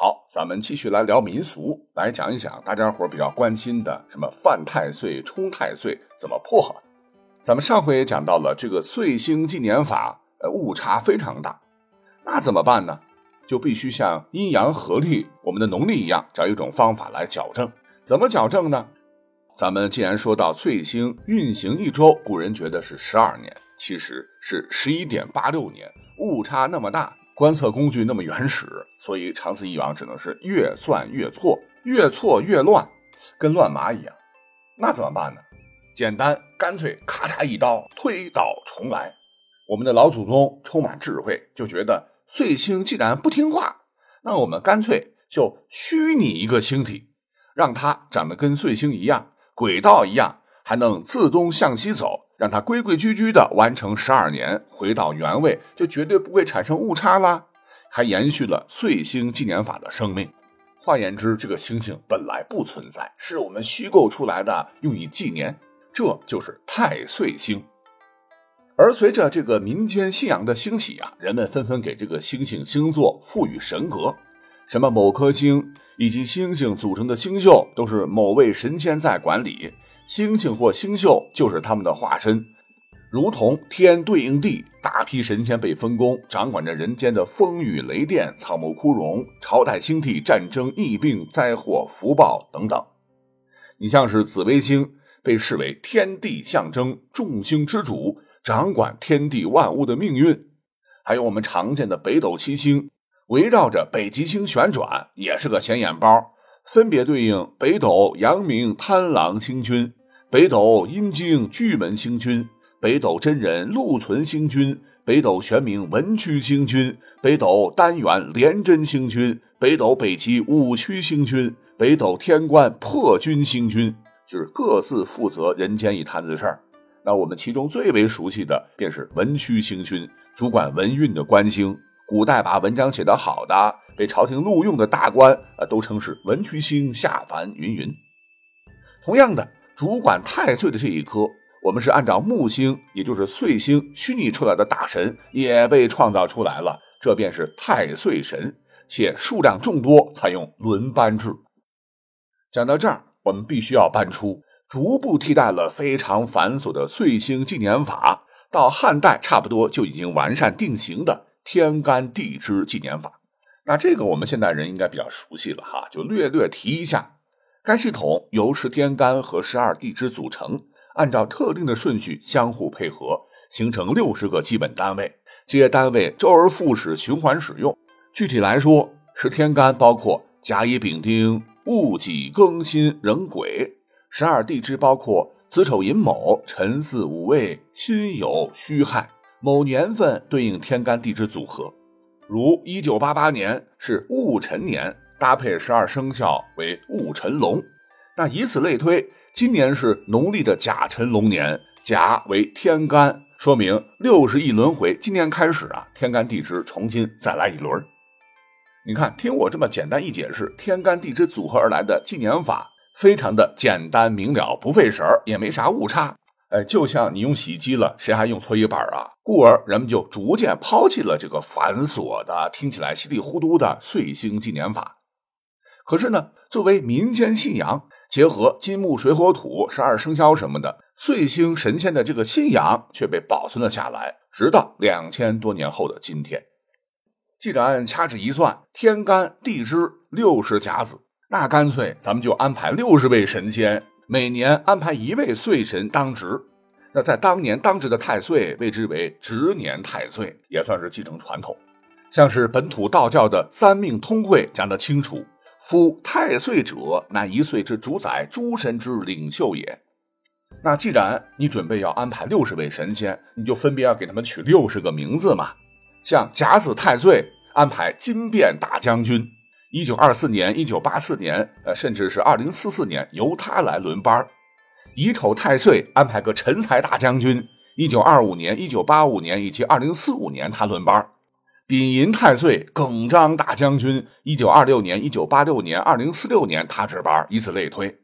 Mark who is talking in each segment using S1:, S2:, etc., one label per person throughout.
S1: 好，咱们继续来聊民俗，来讲一讲大家伙比较关心的什么犯太岁、冲太岁怎么破。咱们上回也讲到了这个岁星纪年法，呃，误差非常大，那怎么办呢？就必须像阴阳合历、我们的农历一样，找一种方法来矫正。怎么矫正呢？咱们既然说到岁星运行一周，古人觉得是十二年，其实是十一点八六年，误差那么大。观测工具那么原始，所以长此以往只能是越算越错，越错越乱，跟乱麻一样。那怎么办呢？简单，干脆咔嚓一刀推倒重来。我们的老祖宗充满智慧，就觉得岁星既然不听话，那我们干脆就虚拟一个星体，让它长得跟岁星一样，轨道一样，还能自东向西走。让它规规矩矩的完成十二年，回到原位，就绝对不会产生误差啦。还延续了岁星纪年法的生命。换言之，这个星星本来不存在，是我们虚构出来的，用以纪年。这就是太岁星。而随着这个民间信仰的兴起啊，人们纷纷给这个星星星座赋予神格，什么某颗星以及星星组成的星宿都是某位神仙在管理。星星或星宿就是他们的化身，如同天对应地，大批神仙被分工，掌管着人间的风雨雷电、草木枯荣、朝代兴替、战争、疫病、灾祸、福报等等。你像是紫微星，被视为天地象征、众星之主，掌管天地万物的命运。还有我们常见的北斗七星，围绕着北极星旋转，也是个显眼包，分别对应北斗、阳明、贪狼星君。北斗阴经巨门星君，北斗真人禄存星君，北斗玄冥文曲星君，北斗丹元廉贞星君，北斗北极武曲星君，北斗天官破军星君，就是各自负责人间一摊子事儿。那我们其中最为熟悉的便是文曲星君，主管文运的官星。古代把文章写得好的，被朝廷录用的大官，啊，都称是文曲星下凡。云云。同样的。主管太岁的这一颗，我们是按照木星，也就是岁星虚拟出来的大神，也被创造出来了。这便是太岁神，且数量众多，采用轮班制。讲到这儿，我们必须要搬出逐步替代了非常繁琐的岁星纪年法，到汉代差不多就已经完善定型的天干地支纪年法。那这个我们现代人应该比较熟悉了哈，就略略提一下。该系统由十天干和十二地支组成，按照特定的顺序相互配合，形成六十个基本单位。这些单位周而复始循环使用。具体来说，十天干包括甲乙丙丁戊己庚辛壬癸；十二地支包括子丑寅卯辰巳午未辛酉戌亥。某年份对应天干地支组合，如一九八八年是戊辰年。搭配十二生肖为戊辰龙，那以此类推，今年是农历的甲辰龙年，甲为天干，说明六十亿轮回，今年开始啊，天干地支重新再来一轮。你看，听我这么简单一解释，天干地支组合而来的纪年法，非常的简单明了，不费神儿，也没啥误差。哎，就像你用洗衣机了，谁还用搓衣板啊？故而人们就逐渐抛弃了这个繁琐的、听起来稀里糊涂的岁星纪年法。可是呢，作为民间信仰，结合金木水火土十二生肖什么的，岁星神仙的这个信仰却被保存了下来，直到两千多年后的今天。既然掐指一算，天干地支六十甲子，那干脆咱们就安排六十位神仙，每年安排一位岁神当值。那在当年当值的太岁，谓之为值年太岁，也算是继承传统。像是本土道教的三命通会讲得清楚。夫太岁者，乃一岁之主宰，诸神之领袖也。那既然你准备要安排六十位神仙，你就分别要给他们取六十个名字嘛。像甲子太岁安排金变大将军，一九二四年、一九八四年，呃，甚至是二零四四年，由他来轮班。乙丑太岁安排个陈才大将军，一九二五年、一九八五年以及二零四五年他轮班。丙寅太岁耿章大将军，一九二六年、一九八六年、二零四六年他值班，以此类推。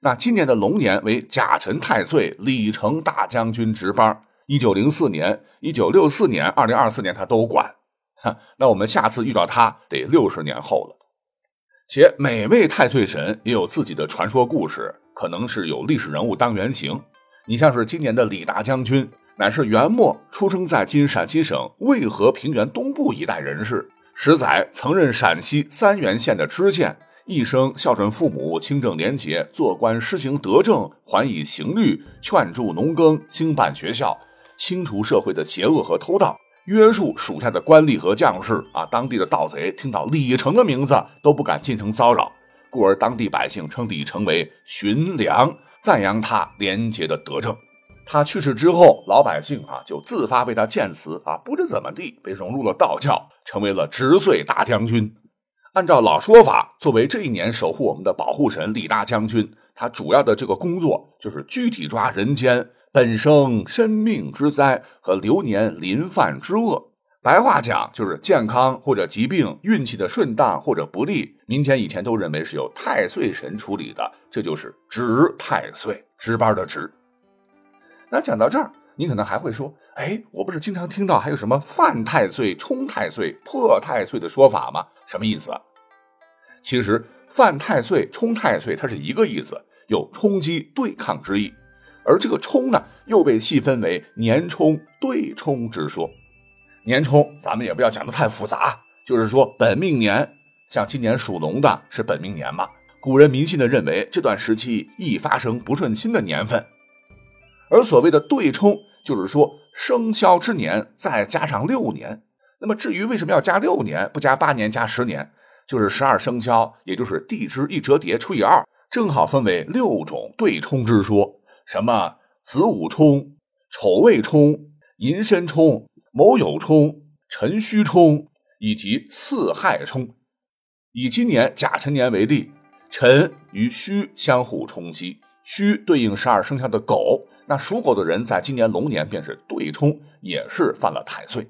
S1: 那今年的龙年为甲辰太岁李成大将军值班，一九零四年、一九六四年、二零二四年他都管。哈，那我们下次遇到他得六十年后了。且每位太岁神也有自己的传说故事，可能是有历史人物当原型。你像是今年的李大将军，乃是元末出生在今陕西省渭河平原东部一带人士，十载曾任陕西三原县的知县，一生孝顺父母，清正廉洁，做官施行德政，还以刑律，劝助农耕，兴办学校，清除社会的邪恶和偷盗。约束属下的官吏和将士啊，当地的盗贼听到李成的名字都不敢进城骚扰，故而当地百姓称李成为寻良，赞扬他廉洁的德政。他去世之后，老百姓啊就自发为他建祠啊，不知怎么地被融入了道教，成为了直岁大将军。按照老说法，作为这一年守护我们的保护神李大将军，他主要的这个工作就是具体抓人间。本生生命之灾和流年临犯之恶，白话讲就是健康或者疾病、运气的顺当或者不利。民间以前都认为是由太岁神处理的，这就是值太岁值班的值。那讲到这儿，你可能还会说：“哎，我不是经常听到还有什么犯太岁、冲太岁、破太岁的说法吗？什么意思？”其实犯太岁、冲太岁它是一个意思，有冲击、对抗之意。而这个冲呢，又被细分为年冲、对冲之说。年冲，咱们也不要讲的太复杂，就是说本命年，像今年属龙的是本命年嘛。古人迷信的认为这段时期易发生不顺心的年份。而所谓的对冲，就是说生肖之年再加上六年。那么至于为什么要加六年，不加八年、加十年，就是十二生肖，也就是地支一折叠除以二，正好分为六种对冲之说。什么子午冲、丑未冲、寅申冲、卯酉冲、辰戌冲，以及巳亥冲。以今年甲辰年为例，辰与戌相互冲击，戌对应十二生肖的狗，那属狗的人在今年龙年便是对冲，也是犯了太岁。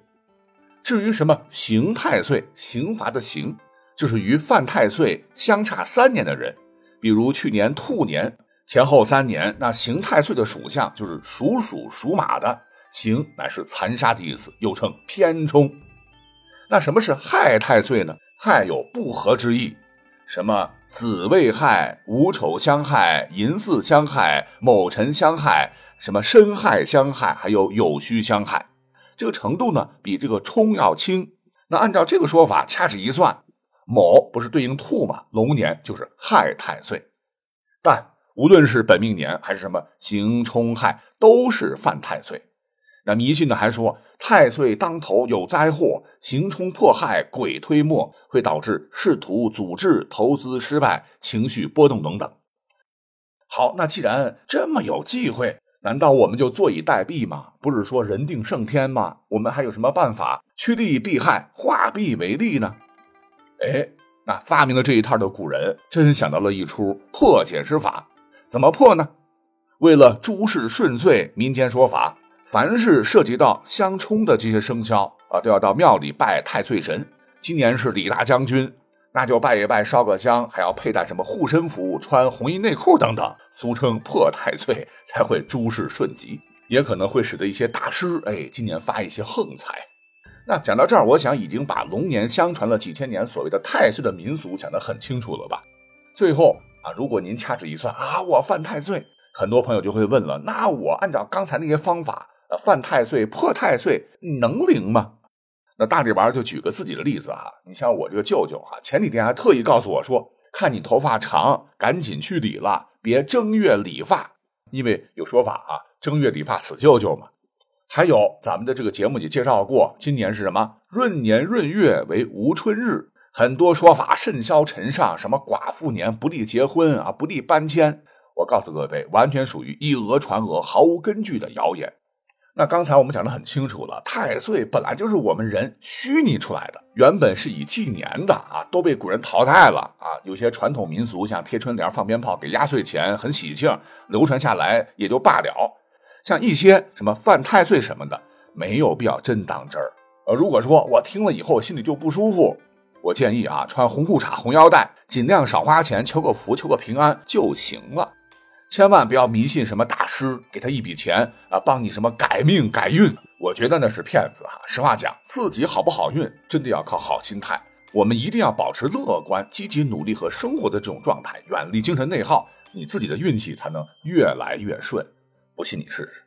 S1: 至于什么刑太岁，刑罚的刑，就是与犯太岁相差三年的人，比如去年兔年。前后三年，那刑太岁的属相就是属鼠、属马的，刑乃是残杀的意思，又称偏冲。那什么是害太岁呢？害有不和之意，什么子未害、午丑相害、寅巳相害、卯辰相害，什么申亥相害，还有酉戌相害，这个程度呢，比这个冲要轻。那按照这个说法，掐指一算，卯不是对应兔吗？龙年就是害太岁，但。无论是本命年还是什么刑冲害，都是犯太岁。那迷信的还说太岁当头有灾祸，刑冲破害鬼推磨，会导致仕途阻滞、投资失败、情绪波动等等。好，那既然这么有忌讳，难道我们就坐以待毙吗？不是说人定胜天吗？我们还有什么办法趋利避害、化弊为利呢？哎，那发明了这一套的古人真想到了一出破解之法。怎么破呢？为了诸事顺遂，民间说法，凡是涉及到相冲的这些生肖啊，都要到庙里拜太岁神。今年是李大将军，那就拜一拜，烧个香，还要佩戴什么护身符，穿红衣内裤等等，俗称破太岁，才会诸事顺吉，也可能会使得一些大师哎，今年发一些横财。那讲到这儿，我想已经把龙年相传了几千年所谓的太岁的民俗讲得很清楚了吧？最后。啊，如果您掐指一算啊，我犯太岁，很多朋友就会问了，那我按照刚才那些方法，呃，犯太岁破太岁能灵吗？那大力丸就举个自己的例子哈，你像我这个舅舅哈，前几天还特意告诉我说，看你头发长，赶紧去理了，别正月理发，因为有说法啊，正月理发死舅舅嘛。还有咱们的这个节目里介绍过，今年是什么？闰年闰月为无春日。很多说法甚嚣尘上，什么寡妇年不利结婚啊，不利搬迁。我告诉各位，完全属于以讹传讹、毫无根据的谣言。那刚才我们讲的很清楚了，太岁本来就是我们人虚拟出来的，原本是以纪年的啊，都被古人淘汰了啊。有些传统民俗，像贴春联、放鞭炮、给压岁钱，很喜庆，流传下来也就罢了。像一些什么犯太岁什么的，没有必要真当真儿。呃，如果说我听了以后心里就不舒服。我建议啊，穿红裤衩、红腰带，尽量少花钱，求个福、求个平安就行了。千万不要迷信什么大师，给他一笔钱啊，帮你什么改命改运。我觉得那是骗子啊！实话讲，自己好不好运，真的要靠好心态。我们一定要保持乐观、积极努力和生活的这种状态，远离精神内耗，你自己的运气才能越来越顺。不信你试试。